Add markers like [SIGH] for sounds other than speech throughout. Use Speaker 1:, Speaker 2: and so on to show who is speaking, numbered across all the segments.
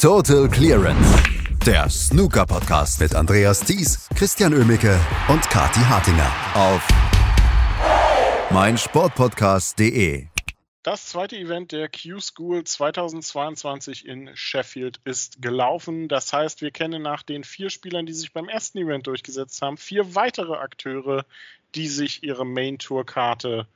Speaker 1: Total Clearance. Der Snooker-Podcast mit Andreas Thies, Christian Ömicke und Kati Hartinger auf meinsportpodcast.de.
Speaker 2: Das zweite Event der Q-School 2022 in Sheffield ist gelaufen. Das heißt, wir kennen nach den vier Spielern, die sich beim ersten Event durchgesetzt haben, vier weitere Akteure, die sich ihre Main-Tour-Karte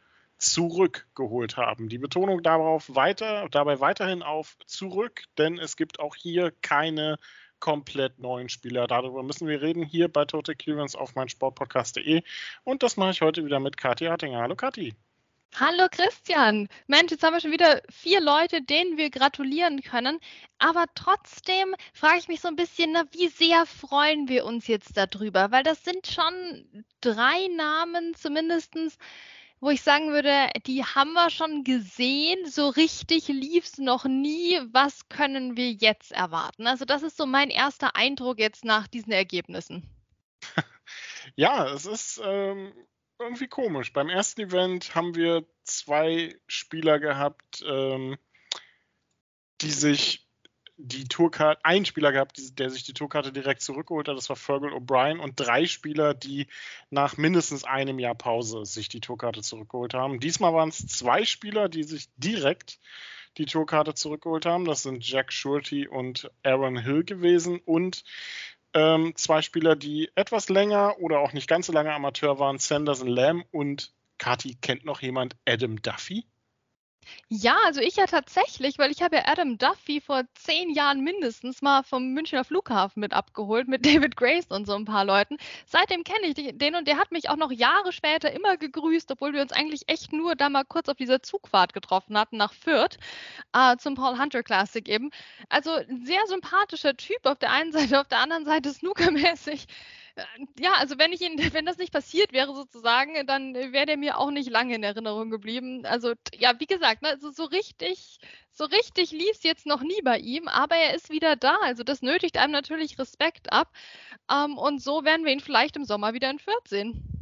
Speaker 2: zurückgeholt haben. Die Betonung darauf weiter, dabei weiterhin auf zurück, denn es gibt auch hier keine komplett neuen Spieler. Darüber müssen wir reden hier bei Total Clearance auf meinsportpodcast.de und das mache ich heute wieder mit Kathi Hartinger. Hallo Kathi.
Speaker 3: Hallo Christian. Mensch, jetzt haben wir schon wieder vier Leute, denen wir gratulieren können. Aber trotzdem frage ich mich so ein bisschen, na, wie sehr freuen wir uns jetzt darüber? Weil das sind schon drei Namen zumindestens wo ich sagen würde, die haben wir schon gesehen, so richtig lief es noch nie. Was können wir jetzt erwarten? Also das ist so mein erster Eindruck jetzt nach diesen Ergebnissen. [LAUGHS]
Speaker 2: Ja, es ist ähm, irgendwie komisch. Beim ersten Event haben wir zwei Spieler gehabt, ähm, die sich die Tourkarte, einen Spieler gehabt, der sich die Tourkarte direkt zurückgeholt hat, das war Fergal O'Brien und drei Spieler, die nach mindestens einem Jahr Pause sich die Tourkarte zurückgeholt haben. Diesmal waren es zwei Spieler, die sich direkt die Tourkarte zurückgeholt haben. Das sind Jack Shorty und Aaron Hill gewesen und ähm, zwei Spieler, die etwas länger oder auch nicht ganz so lange Amateur waren, Sanderson Lamb und Kati kennt noch jemand Adam Duffy?
Speaker 3: Ja, also ich ja tatsächlich, weil ich habe ja Adam Duffy vor zehn Jahren mindestens mal vom Münchner Flughafen mit abgeholt, mit [LAUGHS] David Grace und so ein paar Leuten. Seitdem kenne ich den und der hat mich auch noch Jahre später immer gegrüßt, obwohl wir uns eigentlich echt nur da mal kurz auf dieser Zugfahrt getroffen hatten nach Fürth äh, zum Paul Hunter Classic eben. Also ein sehr sympathischer Typ auf der einen [LAUGHS] Seite, auf der anderen Seite snookermäßig ja, also wenn ich ihn, [LAUGHS] wenn das nicht passiert wäre sozusagen, dann wäre der mir auch nicht lange in Erinnerung geblieben. Also ja, wie gesagt, also so richtig, so richtig lief es jetzt noch nie bei ihm, aber er ist wieder da. Also das nötigt einem natürlich Respekt ab. Ähm, und so werden wir ihn vielleicht im Sommer wieder in Fürth sehen.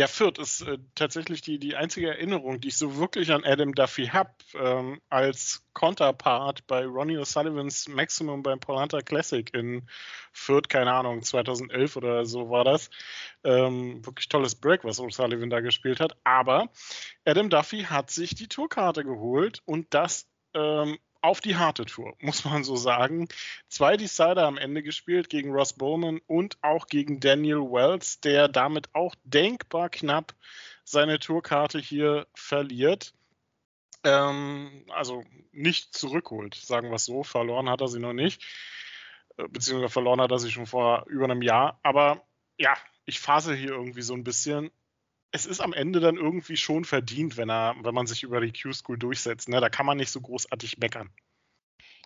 Speaker 2: Ja, Fürth ist äh, tatsächlich die, die einzige Erinnerung, die ich so wirklich an Adam Duffy habe, ähm, als Konterpart bei Ronnie O'Sullivans Maximum beim Hunter Classic in Fürth, keine Ahnung, 2011 oder so war das. Ähm, wirklich tolles Break, was O'Sullivan da gespielt hat. Aber Adam Duffy hat sich die Tourkarte geholt und das ähm, auf die harte Tour, [LAUGHS] muss man so sagen. Zwei Decider am Ende gespielt gegen Ross Bowman und auch gegen Daniel Wells, der damit auch denkbar knapp seine Tourkarte hier verliert. Ähm, also nicht zurückholt, sagen wir es so. Verloren hat er sie noch nicht. Äh, beziehungsweise verloren hat er sie schon vor über einem Jahr. Aber ja, ich phase hier irgendwie so ein bisschen es ist am Ende dann irgendwie schon verdient, wenn er, wenn man sich über die Q-School durchsetzt. Ne? Da kann man nicht so großartig meckern.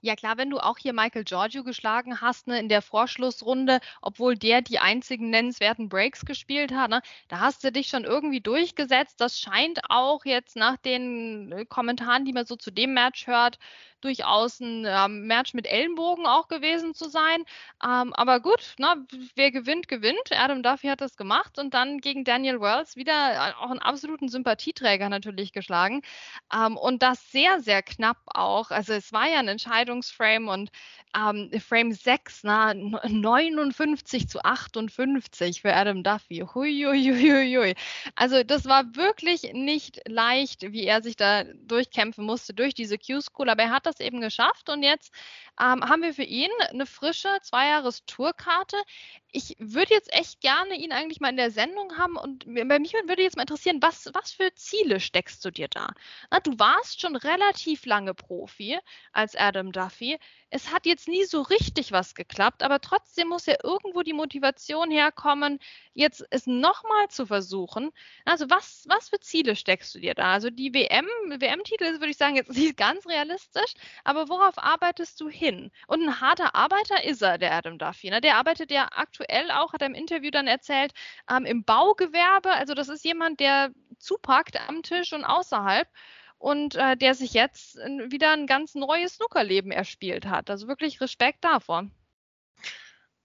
Speaker 3: Ja klar, wenn du auch hier Michael Giorgio geschlagen hast ne, in der Vorschlussrunde, obwohl der die einzigen nennenswerten Breaks gespielt hat, ne, da hast du dich schon irgendwie durchgesetzt. Das scheint auch jetzt nach den äh, Kommentaren, die man so zu dem Match hört, durchaus ein ähm, Match mit Ellenbogen auch gewesen zu sein. Ähm, aber gut, ne, wer gewinnt, gewinnt. Adam Duffy hat das gemacht und dann gegen Daniel Wells wieder äh, auch einen absoluten Sympathieträger natürlich geschlagen. Ähm, und das sehr, sehr knapp auch. Also es war ja ein Entscheidungsframe und ähm, Frame 6, na, 59 zu 58 für Adam Duffy. Hui, hui, hui, hui. Also das war wirklich nicht leicht, wie er sich da durchkämpfen musste durch diese Q-School, aber er hat das das eben geschafft und jetzt ähm, haben wir für ihn eine frische Zweijahres-Tourkarte. Ich würde jetzt echt gerne ihn eigentlich mal in der Sendung haben und bei mich würde jetzt mal interessieren, was, was für Ziele steckst du dir da? Na, du warst schon relativ lange Profi als Adam Duffy. Es hat jetzt nie so richtig was geklappt, aber trotzdem muss ja irgendwo die Motivation herkommen, jetzt es nochmal zu versuchen. Also was, was für Ziele steckst du dir da? Also die WM, WM-Titel würde ich sagen, jetzt nicht [LAUGHS] ganz realistisch, aber worauf arbeitest du hin? Und ein harter Arbeiter ist er, der Adam Duffy. Ne? Der arbeitet ja aktuell auch, hat er im Interview dann erzählt, ähm, im Baugewerbe. Also das ist jemand, der zupackt am Tisch und außerhalb und äh, der sich jetzt wieder ein ganz neues Snookerleben erspielt hat. Also wirklich Respekt davor.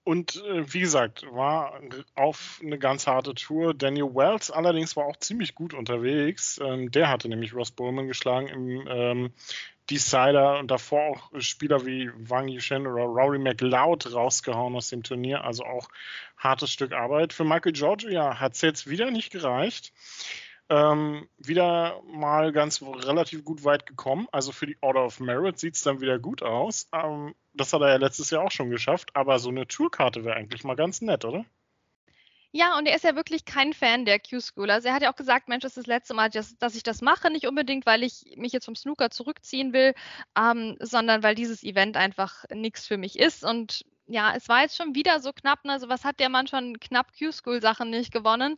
Speaker 2: Und äh, wie gesagt, war auf eine ganz harte Tour. Daniel Wells allerdings war auch ziemlich gut unterwegs. Ähm, der hatte nämlich Ross Bowman geschlagen im ähm, Decider und davor auch Spieler wie Wang Yushen oder Rory McLeod rausgehauen aus dem Turnier. Also auch hartes Stück Arbeit. Für Michael Giorgio ja, hat es jetzt wieder nicht gereicht. Ähm, wieder mal ganz relativ gut weit gekommen. Also für die Order of Merit sieht es dann wieder gut aus. Ähm, das hat er ja letztes Jahr auch schon geschafft. Aber so eine Tourkarte wäre eigentlich mal ganz nett, oder?
Speaker 3: Ja, und er ist ja wirklich kein Fan der Q-School. Also er hat ja auch gesagt, Mensch, das ist das letzte Mal, dass, dass, ich das mache. Nicht unbedingt, weil ich mich jetzt vom Snooker zurückziehen will, ähm, sondern weil dieses Event einfach nichts für mich ist. Und ja, es war jetzt schon wieder so knapp. Ne? Also was hat der Mann schon knapp Q-School-Sachen nicht gewonnen?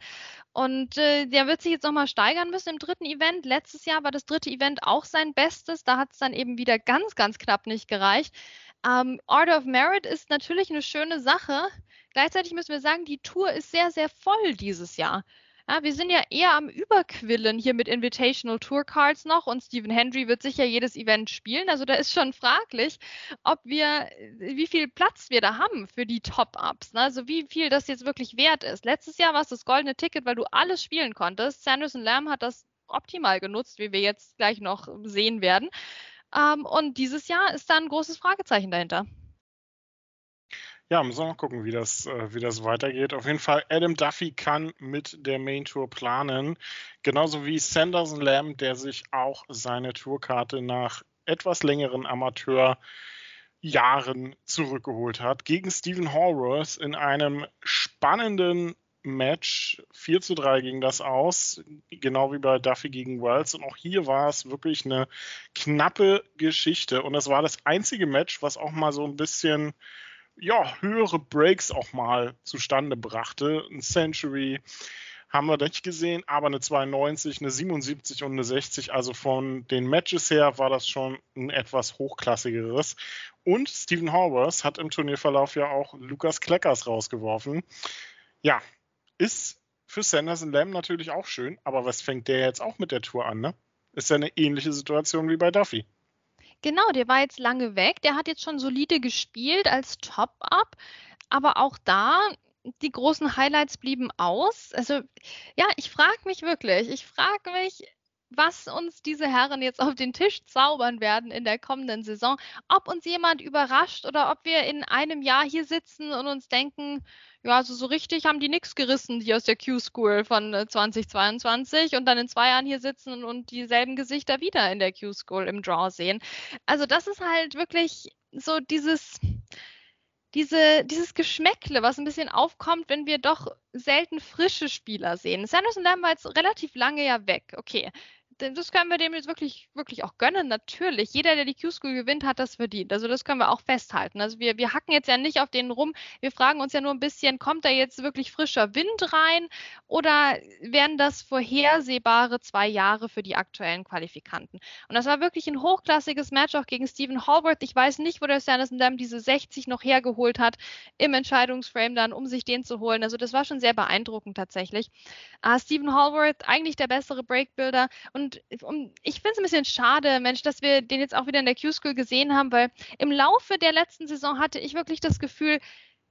Speaker 3: Und äh, der wird sich jetzt nochmal steigern müssen im dritten Event. Letztes Jahr war das dritte Event auch sein Bestes. Da hat es dann eben wieder ganz, ganz knapp nicht gereicht. Ähm, Order of Merit ist natürlich eine schöne Sache. Gleichzeitig müssen wir sagen, die Tour ist sehr, sehr voll dieses Jahr. Ja, wir sind ja eher am Überquillen hier mit Invitational Tour Cards noch und Stephen Hendry wird sicher jedes Event spielen. Also da ist schon fraglich, ob wir, wie viel Platz wir da haben für die Top-Ups. Ne? Also wie viel das jetzt wirklich wert ist. Letztes Jahr war es das goldene Ticket, weil du alles spielen konntest. Sanderson Lamb hat das optimal genutzt, wie wir jetzt gleich noch sehen werden. Ähm, und dieses Jahr ist da ein großes Fragezeichen dahinter.
Speaker 2: Ja, müssen wir mal gucken, wie das, äh, wie das weitergeht. Auf jeden Fall, Adam Duffy kann mit der Main Tour planen. Genauso wie Sanderson Lamb, der sich auch seine Tourkarte nach etwas längeren Amateurjahren zurückgeholt hat. Gegen Stephen Hallworth in einem spannenden Match. 4 zu 3 ging das aus, genau wie bei Duffy gegen Wells. Und auch hier war es wirklich eine knappe Geschichte. Und es war das einzige Match, was auch mal so ein bisschen ja, höhere Breaks auch mal zustande brachte. Ein Century haben wir nicht gesehen, aber eine 92, eine 77 und eine 60. Also von den Matches her war das schon ein etwas hochklassigeres. Und Stephen Horvath hat im Turnierverlauf ja auch Lukas Kleckers rausgeworfen. Ja, ist für Sanderson Lamb natürlich auch schön, aber was fängt der jetzt auch mit der Tour an, ne? Ist ja eine ähnliche Situation wie bei Duffy.
Speaker 3: Genau, der war jetzt lange weg. Der hat jetzt schon solide gespielt als Top-Up. Aber auch da, die großen Highlights blieben aus. Also, ja, ich frage mich wirklich, ich frage mich, was uns diese Herren jetzt auf den Tisch zaubern werden in der kommenden Saison. Ob uns jemand überrascht oder ob wir in einem Jahr hier sitzen und uns denken, ja, also so richtig haben die nichts gerissen, die aus der Q-School von 2022 äh, und dann in zwei Jahren hier sitzen und dieselben Gesichter wieder in der Q-School im Draw sehen. Also das ist halt wirklich so dieses, diese, dieses Geschmäckle, was ein bisschen aufkommt, wenn wir doch selten frische Spieler sehen. Sanderson Lamb war jetzt relativ lange ja weg. Okay, das können wir dem jetzt wirklich, wirklich auch gönnen, natürlich. Jeder, der die Q-School gewinnt, hat das verdient. Also das können wir auch festhalten. Also wir, wir hacken jetzt ja nicht auf den rum. Wir fragen uns ja nur ein bisschen, kommt da jetzt wirklich frischer Wind rein oder wären das vorhersehbare zwei Jahre für die aktuellen Qualifikanten? Und das war wirklich ein hochklassiges Match auch gegen Stephen Hallworth. Ich weiß nicht, wo der Sanderson Dam diese 60 noch hergeholt hat im Entscheidungsframe dann, um sich den zu holen. Also das war schon sehr beeindruckend tatsächlich. Uh, Stephen Hallworth, eigentlich der bessere Breakbuilder und und ich finde es ein bisschen schade, Mensch, dass wir den jetzt auch wieder in der Q-School gesehen haben, weil im Laufe der letzten Saison hatte ich wirklich das Gefühl,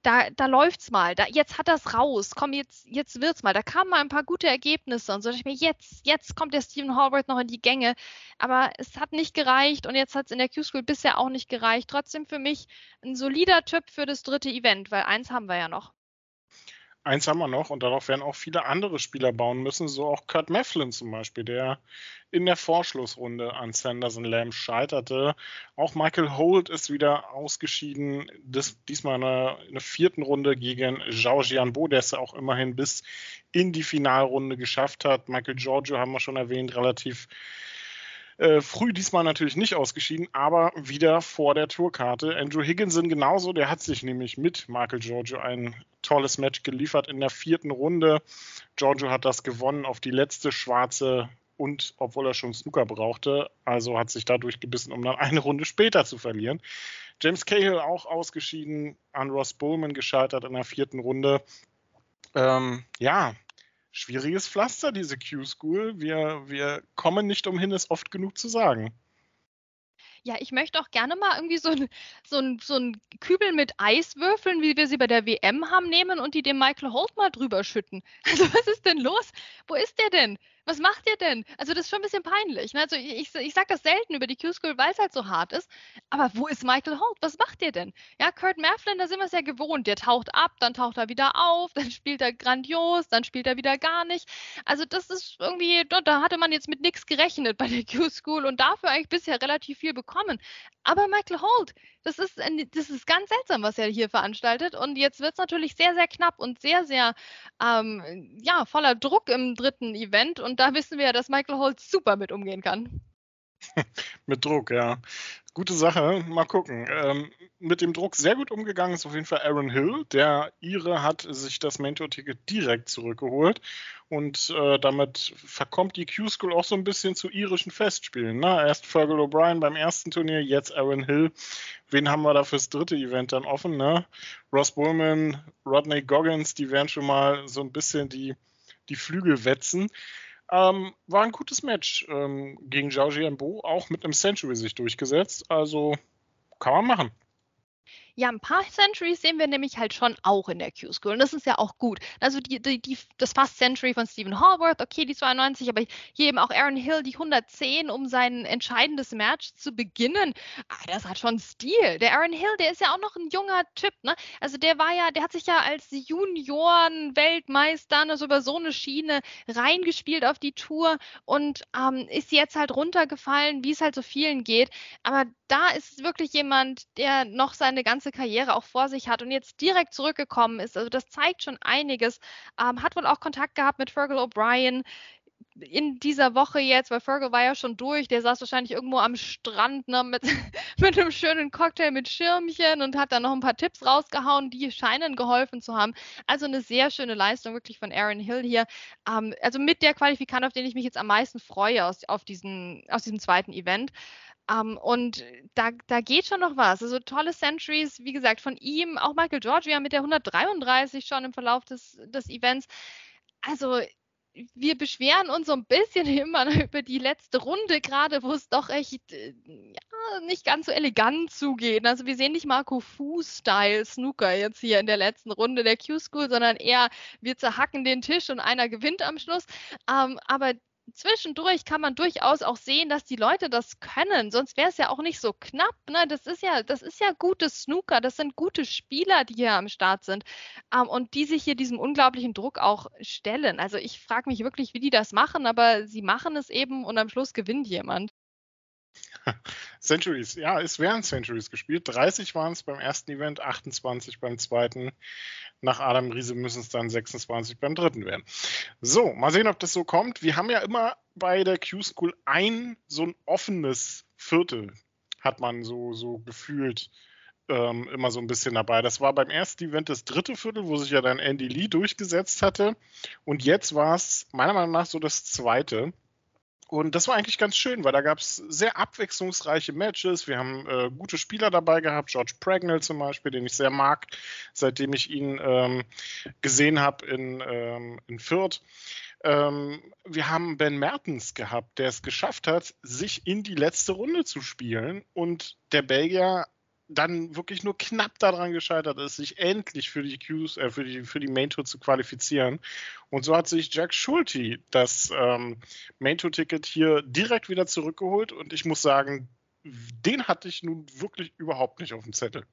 Speaker 3: da, da läuft's mal, da, jetzt hat das raus, komm, jetzt, jetzt wird's mal. Da kamen mal ein paar gute Ergebnisse und so. Ich mir, jetzt, jetzt kommt der Stephen Hallworth noch in die Gänge. Aber es hat nicht gereicht und jetzt hat es in der Q-School bisher auch nicht gereicht. Trotzdem für mich ein solider Typ für das dritte Event, weil eins haben wir ja noch.
Speaker 2: Eins haben wir noch und darauf werden auch viele andere Spieler bauen müssen, so auch Kurt Mefflin zum Beispiel, der in der Vorschlussrunde an Sanderson Lamb scheiterte. Auch Michael Holt ist wieder ausgeschieden, das, diesmal in der, vierten Runde gegen Zhao Jianbo, der es auch immerhin bis in die Finalrunde geschafft hat. Michael Giorgio haben wir schon erwähnt, relativ äh, früh diesmal natürlich nicht ausgeschieden, aber wieder vor der Tourkarte. Andrew Higginson genauso, der hat sich nämlich mit Michael Giorgio ein tolles Match geliefert in der vierten Runde. Giorgio hat das gewonnen auf die letzte schwarze und obwohl er schon Snooker brauchte, also hat sich dadurch gebissen, um dann eine Runde später zu verlieren. James Cahill auch ausgeschieden, an Ross Bowman gescheitert in der vierten Runde. Ähm, ja, schwieriges Pflaster, diese Q-School. Wir, wir kommen nicht umhin, es oft genug zu sagen.
Speaker 3: Ja, ich möchte auch gerne mal irgendwie so ein, so, so ein Kübel mit Eiswürfeln, wie wir sie bei der WM haben, nehmen und die dem Michael Holt mal drüber schütten. Also was ist denn los? Wo ist der denn? Was macht ihr denn? Also das ist schon ein bisschen peinlich. Ne? Also ich, ich sage das selten über die Q-School, weil es halt so hart ist. Aber wo ist Michael Holt? Was macht ihr denn? Ja, Kurt Mafflin, da sind wir es ja gewohnt. Der taucht ab, dann taucht er wieder auf, [LAUGHS] dann spielt er grandios, dann spielt er wieder gar nicht. Also das ist irgendwie, da hatte man jetzt mit nichts gerechnet bei der [LAUGHS] Q-School und dafür eigentlich bisher relativ viel bekommen. Aber Michael Holt, das ist, das ist ganz seltsam, was er hier veranstaltet. Und jetzt wird es natürlich sehr, sehr knapp und sehr, sehr ähm, ja, voller Druck im dritten Event. Und da wissen wir ja, dass Michael Holt super mit umgehen kann. [LAUGHS]
Speaker 2: mit Druck, ja gute Sache. Mal gucken. Ähm, mit dem Druck sehr gut umgegangen ist auf jeden Fall Aaron Hill. Der Ire hat sich das Mentor-Ticket direkt zurückgeholt und äh, damit verkommt die Q-School auch so ein bisschen zu irischen Festspielen. Ne? Erst Fergal O'Brien beim ersten Turnier, jetzt Aaron Hill. Wen haben wir da fürs dritte Event dann offen? Ne? Ross Bullman, Rodney Goggins, die werden schon mal so ein bisschen die, die Flügel wetzen. Ähm, war ein gutes Match ähm, gegen Zhao Jianbo, auch mit einem Century sich durchgesetzt. Also kann man machen.
Speaker 3: Ja, ein paar Centuries sehen wir nämlich halt schon auch in der Q-School. Und das ist ja auch gut. Also die, die, die, das Fast Century von Stephen Hallworth, okay, die 92, aber hier eben auch Aaron Hill, die 110, um sein entscheidendes Match zu beginnen. Ah, das hat schon Stil. Der Aaron Hill, der ist ja auch noch ein junger Typ, ne? Also der war ja, der hat sich ja als Junioren-Weltmeister also über so eine Schiene reingespielt auf die Tour und ähm, ist jetzt halt runtergefallen, wie es halt so vielen geht. Aber da ist wirklich jemand, der noch seine ganze ganze Karriere auch vor sich hat und jetzt direkt zurückgekommen ist. Also das zeigt schon einiges. Ähm, hat wohl auch Kontakt gehabt mit Fergal O'Brien in dieser Woche jetzt, weil Fergal war ja schon durch, der saß wahrscheinlich irgendwo am Strand ne, mit, [LAUGHS] mit einem schönen Cocktail mit Schirmchen und hat dann noch ein paar Tipps rausgehauen, die scheinen geholfen zu haben. Also eine sehr schöne Leistung wirklich von Aaron Hill hier. Ähm, also mit der Qualifikant, auf den ich mich jetzt am meisten freue aus, auf diesen, aus diesem zweiten Event. Um, ähm, und da, da geht schon noch was. Also tolle Centuries, wie gesagt, von ihm, auch Michael Georgia mit der 133 schon im Verlauf des, des Events. Also wir beschweren uns so ein bisschen [LAUGHS] immer über die letzte Runde, gerade wo es doch echt äh, ja, nicht ganz so elegant zugeht. Also wir sehen nicht Marco Fu-Style Snooker jetzt hier in der letzten Runde der Q-School, sondern eher wir zerhacken den Tisch und einer gewinnt am Schluss. Ähm, aber zwischendurch kann man durchaus auch sehen, dass die Leute das können. Sonst wäre es ja auch nicht so knapp. Ne? Das ist ja, das ist ja gutes Snooker. Das sind gute Spieler, die hier am Start sind ähm, und die sich hier diesem unglaublichen Druck auch stellen. Also ich frage mich wirklich, wie die das machen, aber sie machen es eben und am Schluss gewinnt jemand. [LAUGHS]
Speaker 2: Centuries, ja, es werden Centuries gespielt. 30 waren es beim ersten Event, 28 beim zweiten. Nach Adam Riese müssen es dann 26 beim dritten werden. So, mal sehen, ob das so kommt. Wir haben ja immer bei der Q-School ein so ein offenes Viertel, hat man so, so gefühlt ähm, immer so ein bisschen dabei. Das war beim ersten Event das dritte Viertel, wo sich ja dann Andy Lee durchgesetzt hatte. Und jetzt war es meiner Meinung nach so das zweite. Und das war eigentlich ganz schön, weil da gab es sehr abwechslungsreiche Matches. Wir haben äh, gute Spieler dabei gehabt, George Pragnell zum Beispiel, den ich sehr mag, seitdem ich ihn ähm, gesehen habe in, ähm, in Fürth. Ähm, wir haben Ben Mertens gehabt, der es geschafft hat, sich in die letzte Runde zu spielen. Und der Belgier dann wirklich nur knapp daran gescheitert ist, sich endlich für die Qs, äh, für die, für die Main Tour zu qualifizieren. Und so hat sich Jack Schulte das ähm, Main Tour Ticket hier direkt wieder zurückgeholt. Und ich muss sagen, den hatte ich nun wirklich überhaupt nicht auf dem Zettel.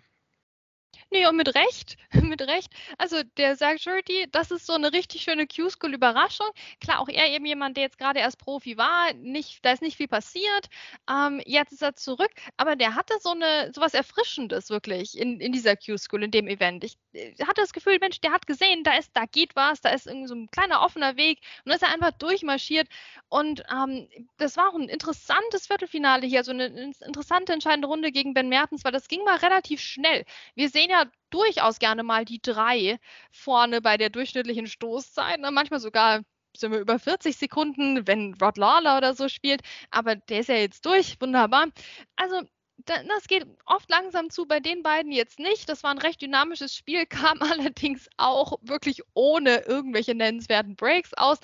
Speaker 3: Nee, und mit Recht, [LAUGHS] mit Recht. Also der sagt Shirty, das ist so eine richtig schöne Q-School-Überraschung. Klar, auch er eben jemand, der jetzt gerade erst Profi war, nicht, da ist nicht viel passiert. Ähm, jetzt ist er zurück, aber der hatte so eine, so was Erfrischendes wirklich in, in dieser Q-School, in dem Event. Ich, ich hatte das Gefühl, Mensch, der hat gesehen, da ist, da geht was, da ist irgendwie so ein kleiner offener Weg und dann ist er einfach durchmarschiert. Und ähm, das war auch ein interessantes Viertelfinale hier, so eine interessante entscheidende Runde gegen Ben Mertens, weil das ging mal relativ schnell. Wir sehen ja durchaus gerne mal die drei vorne bei der durchschnittlichen Stoßzeit. Ne? Manchmal sogar sind wir über 40 Sekunden, wenn Rod Lawler oder so spielt. Aber der ist ja jetzt durch. Wunderbar. Also das geht oft langsam zu, bei den beiden jetzt nicht. Das war ein recht dynamisches Spiel, [LAUGHS] kam allerdings auch wirklich ohne irgendwelche nennenswerten Breaks aus.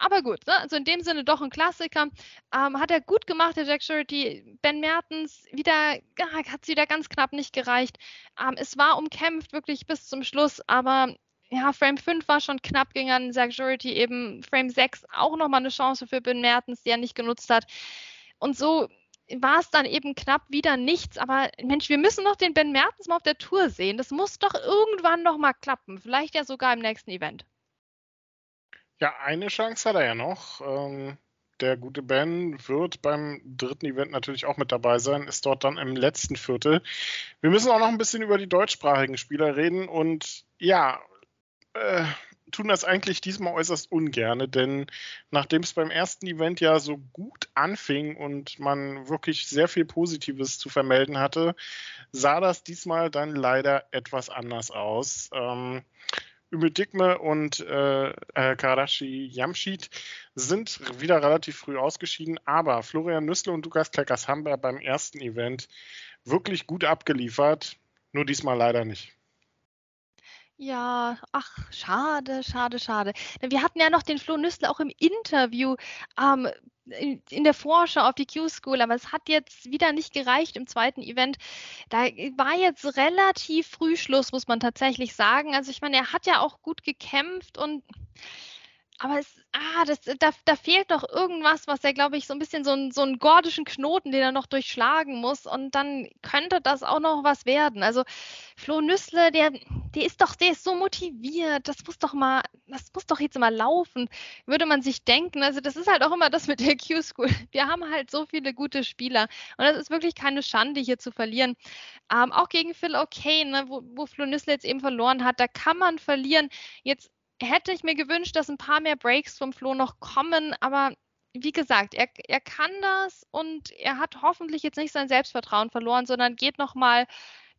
Speaker 3: Aber gut, ne? also in dem Sinne doch ein Klassiker. Ähm, hat er gut gemacht, der Jack Surety. Ben Mertens wieder, ja, hat es wieder ganz knapp nicht gereicht. Ähm, es war umkämpft wirklich bis zum Schluss, aber ja, Frame 5 war schon knapp gegen einen Zach Jurity, eben Frame 6 auch nochmal eine Chance für Ben Mertens, die er nicht genutzt hat. Und so war es dann eben knapp wieder nichts. Aber Mensch, wir müssen doch den Ben Mertens mal auf der Tour sehen. Das muss doch irgendwann noch mal klappen. Vielleicht ja sogar im nächsten Event.
Speaker 2: Ja, eine Chance hat er ja noch. Ähm, der gute Ben wird beim dritten Event natürlich auch mit dabei sein, ist dort dann im letzten Viertel. Wir müssen auch noch ein bisschen über die deutschsprachigen Spieler reden und ja, äh, tun das eigentlich diesmal äußerst ungerne, denn nachdem es beim ersten Event ja so gut anfing und man wirklich sehr viel Positives zu vermelden hatte, sah das diesmal dann leider etwas anders aus. Ähm, Ümedikme und äh, äh, Karashi Yamshid sind wieder relativ früh ausgeschieden, aber Florian Nüssle und Lukas Kleckers haben beim ersten Event wirklich gut abgeliefert, nur diesmal leider nicht.
Speaker 3: Ja, ach, schade, schade, schade. Wir hatten ja noch den Flo Nüssle auch im Interview ähm, in, in, der Vorschau auf die Q-School, aber es hat jetzt wieder nicht gereicht im zweiten Event. Da war jetzt relativ früh Schluss, muss man tatsächlich sagen. Also ich meine, er hat ja auch gut gekämpft und aber es, ah, das, da, da fehlt doch irgendwas, was er, glaube ich, so ein bisschen so, ein, so einen gordischen Knoten, den er noch durchschlagen muss. Und dann könnte das auch noch was werden. Also Flo Nüssle, der, der ist doch, der ist so motiviert. Das muss doch mal, das muss doch jetzt mal laufen, würde man sich denken. Also das ist halt auch immer das mit der Q-School. Wir haben halt so viele gute Spieler. Und das ist wirklich keine Schande, hier zu verlieren. Ähm, auch gegen Phil O'Kane, ne, wo, wo Flo Nüssle jetzt eben verloren hat, da kann man verlieren. Jetzt hätte ich mir gewünscht, dass ein paar mehr Breaks vom Flo noch kommen, aber wie gesagt, er, er kann das und er hat hoffentlich jetzt nicht sein Selbstvertrauen verloren, sondern geht nochmal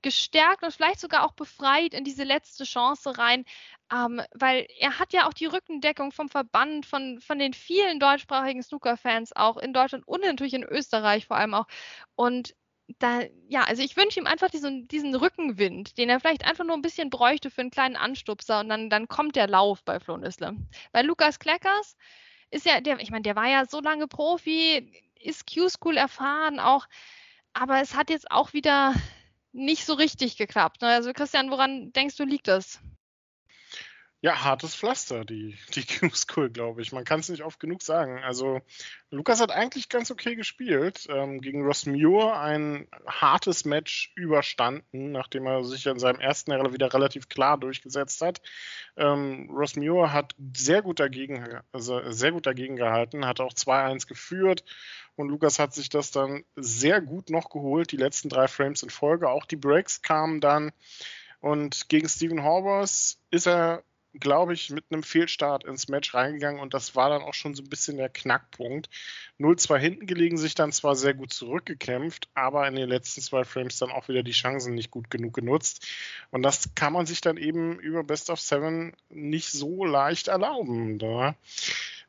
Speaker 3: gestärkt und vielleicht sogar auch befreit in diese letzte Chance rein, ähm, weil er hat ja auch die Rückendeckung vom Verband, von, von den vielen deutschsprachigen Snooker-Fans auch in Deutschland und natürlich in Österreich vor allem auch. Und da, ja, also ich wünsche ihm einfach diesen, diesen Rückenwind, den er vielleicht einfach nur ein bisschen bräuchte für einen kleinen Anstupser und dann, dann kommt der Lauf bei Flo Nüssle. Bei Lukas Kleckers ist ja, der, ich meine, der war ja so lange Profi, ist Q-School erfahren auch, aber es hat jetzt auch wieder nicht so richtig geklappt. Ne? Also Christian, woran denkst du, liegt das?
Speaker 2: Ja, hartes Pflaster, die, die [LAUGHS] Q-School, glaube ich. Man kann es nicht oft genug sagen. Also, Lukas hat eigentlich ganz okay gespielt. Ähm, gegen Ross Muir ein hartes Match überstanden, nachdem er sich in seinem ersten Jahr wieder relativ klar durchgesetzt hat. Ähm, Ross Muir hat sehr gut dagegen, also sehr gut dagegen gehalten, hat auch 2-1 geführt. Und Lukas hat sich das dann sehr gut noch geholt, die letzten drei Frames in Folge. Auch die Breaks kamen dann. Und gegen Stephen Horbers ist er glaube ich, mit einem Fehlstart ins Match reingegangen und das war dann auch schon so ein bisschen der Knackpunkt. 0-2 hinten gelegen, sich dann zwar sehr gut zurückgekämpft, aber in den letzten zwei Frames dann auch wieder die Chancen nicht gut genug genutzt. Und das kann man sich dann eben über Best of Seven nicht so leicht erlauben. Da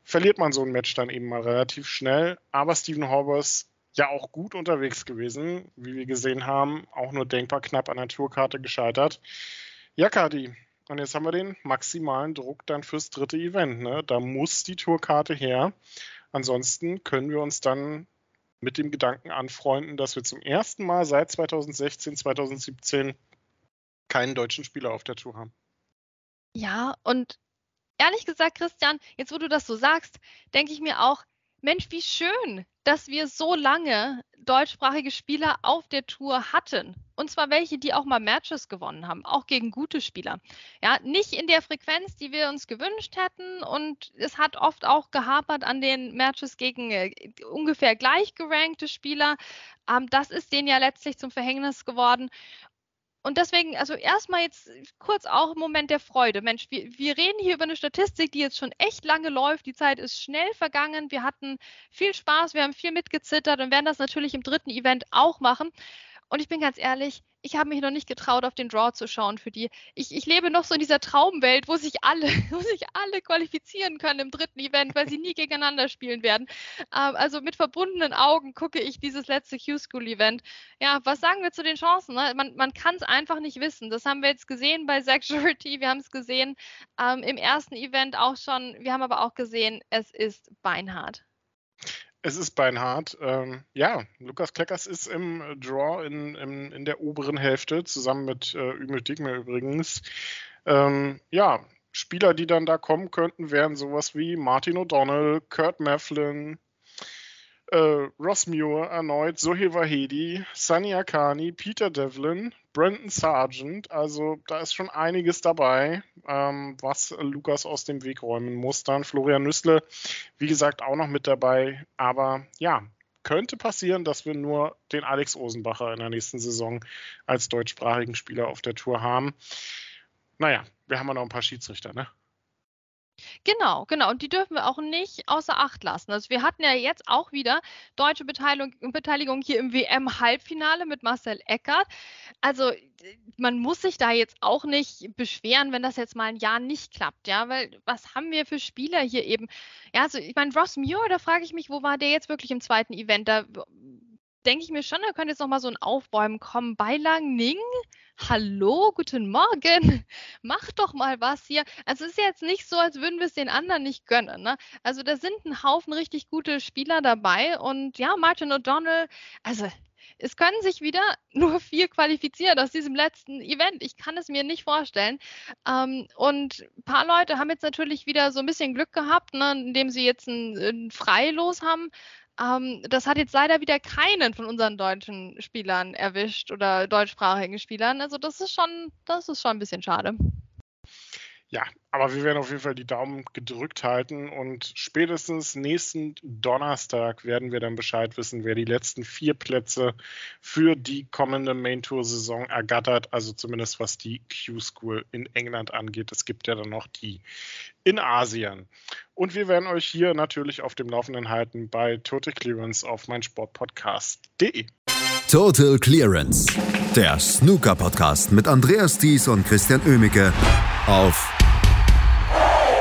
Speaker 2: verliert man so ein Match dann eben mal relativ schnell. Aber Stephen Horbers ja auch gut unterwegs gewesen, wie wir gesehen haben, auch nur denkbar knapp an der Tourkarte gescheitert. Ja, Kadi, und jetzt haben wir den maximalen Druck dann fürs dritte Event. Ne? Da muss die Tourkarte her. Ansonsten können wir uns dann mit dem Gedanken anfreunden, dass wir zum ersten Mal seit 2016, 2017 keinen deutschen Spieler auf der Tour haben.
Speaker 3: Ja, und ehrlich gesagt, Christian, jetzt wo du das so sagst, denke ich mir auch, Mensch, wie schön, dass wir so lange deutschsprachige Spieler auf der Tour hatten. Und zwar welche, die auch mal Matches gewonnen haben, auch gegen gute Spieler. Ja, nicht in der Frequenz, die wir uns gewünscht hätten. Und es hat oft auch gehapert an den Matches gegen äh, ungefähr gleich gerankte Spieler. Ähm, das ist denen ja letztlich zum Verhängnis geworden. Und deswegen, also erstmal jetzt kurz auch ein Moment der Freude. Mensch, wir, wir reden hier über eine Statistik, die jetzt schon echt lange läuft. Die Zeit ist schnell vergangen. Wir hatten viel Spaß, wir haben viel mitgezittert und werden das natürlich im dritten Event auch machen. Und ich bin ganz ehrlich, ich habe mich noch nicht getraut, auf den Draw zu schauen für die. Ich, ich lebe noch so in dieser Traumwelt, wo sich alle, [LAUGHS] wo sich alle qualifizieren können im dritten Event, weil sie nie gegeneinander spielen werden. Ähm, also mit verbundenen Augen gucke ich dieses letzte Q-School-Event. Ja, was sagen wir zu den Chancen? Ne? Man, man kann es einfach nicht wissen. Das haben wir jetzt gesehen bei Zach [LAUGHS] Surety, wir haben es gesehen ähm, im ersten Event auch schon. Wir haben aber auch gesehen, es ist beinhart.
Speaker 2: Es ist beinhart. Ähm, ja, Lukas Kleckers ist im Draw in, in, in der oberen Hälfte, zusammen mit äh, Ümit Digmer übrigens. Ähm, ja, Spieler, die dann da kommen könnten, wären sowas wie Martin O'Donnell, Kurt Mefflin, äh, Ross Muir erneut, Sohil Wahedi, Sunny Akani, Peter Devlin, Brandon Sargent. Also da ist schon einiges dabei, ähm, was Lukas aus dem Weg räumen muss. Dann Florian Nüssle, wie gesagt, auch noch mit dabei. Aber ja, könnte passieren, dass wir nur den Alex Osenbacher in der nächsten Saison als deutschsprachigen Spieler auf der Tour haben. Naja, wir haben ja noch ein paar Schiedsrichter, ne?
Speaker 3: Genau, genau. Und die dürfen wir auch nicht außer Acht lassen. Also wir hatten ja jetzt auch wieder deutsche Beteiligung, Beteiligung hier im WM-Halbfinale mit Marcel Eckert. Also man muss sich da jetzt auch nicht beschweren, wenn das jetzt mal ein Jahr nicht klappt, ja, weil was haben wir für Spieler hier eben? Ja, also ich meine, Ross Muir, da frage ich mich, wo war der jetzt wirklich im zweiten Event? Da denke ich mir schon, da könnte jetzt noch mal so ein Aufbäumen kommen. Bei Ning, hallo, guten Morgen, [LAUGHS] mach doch mal was hier. Also es ist jetzt nicht so, als würden wir es den anderen nicht gönnen. Ne? Also da sind ein Haufen richtig gute Spieler dabei und ja, Martin O'Donnell, also es können sich wieder [LAUGHS] nur vier qualifizieren aus diesem letzten Event. Ich kann es mir nicht vorstellen. Ähm, und ein paar Leute haben jetzt natürlich wieder so ein bisschen Glück gehabt, ne, indem sie jetzt ein, ein Freilos haben. Ähm, das hat jetzt leider wieder keinen von unseren deutschen Spielern erwischt oder deutschsprachigen Spielern. Also das ist schon, das ist schon ein bisschen schade.
Speaker 2: Ja, aber wir werden auf jeden Fall die Daumen gedrückt halten und spätestens nächsten Donnerstag werden wir dann Bescheid wissen, wer die letzten vier Plätze für die kommende Main Tour Saison ergattert. Also zumindest was die Q-School in England angeht. Es gibt ja dann noch die in Asien. Und wir werden euch hier natürlich auf dem Laufenden halten bei Total Clearance auf meinsportpodcast.de.
Speaker 1: Total Clearance, der Snooker-Podcast mit Andreas Thies und Christian Oemicke auf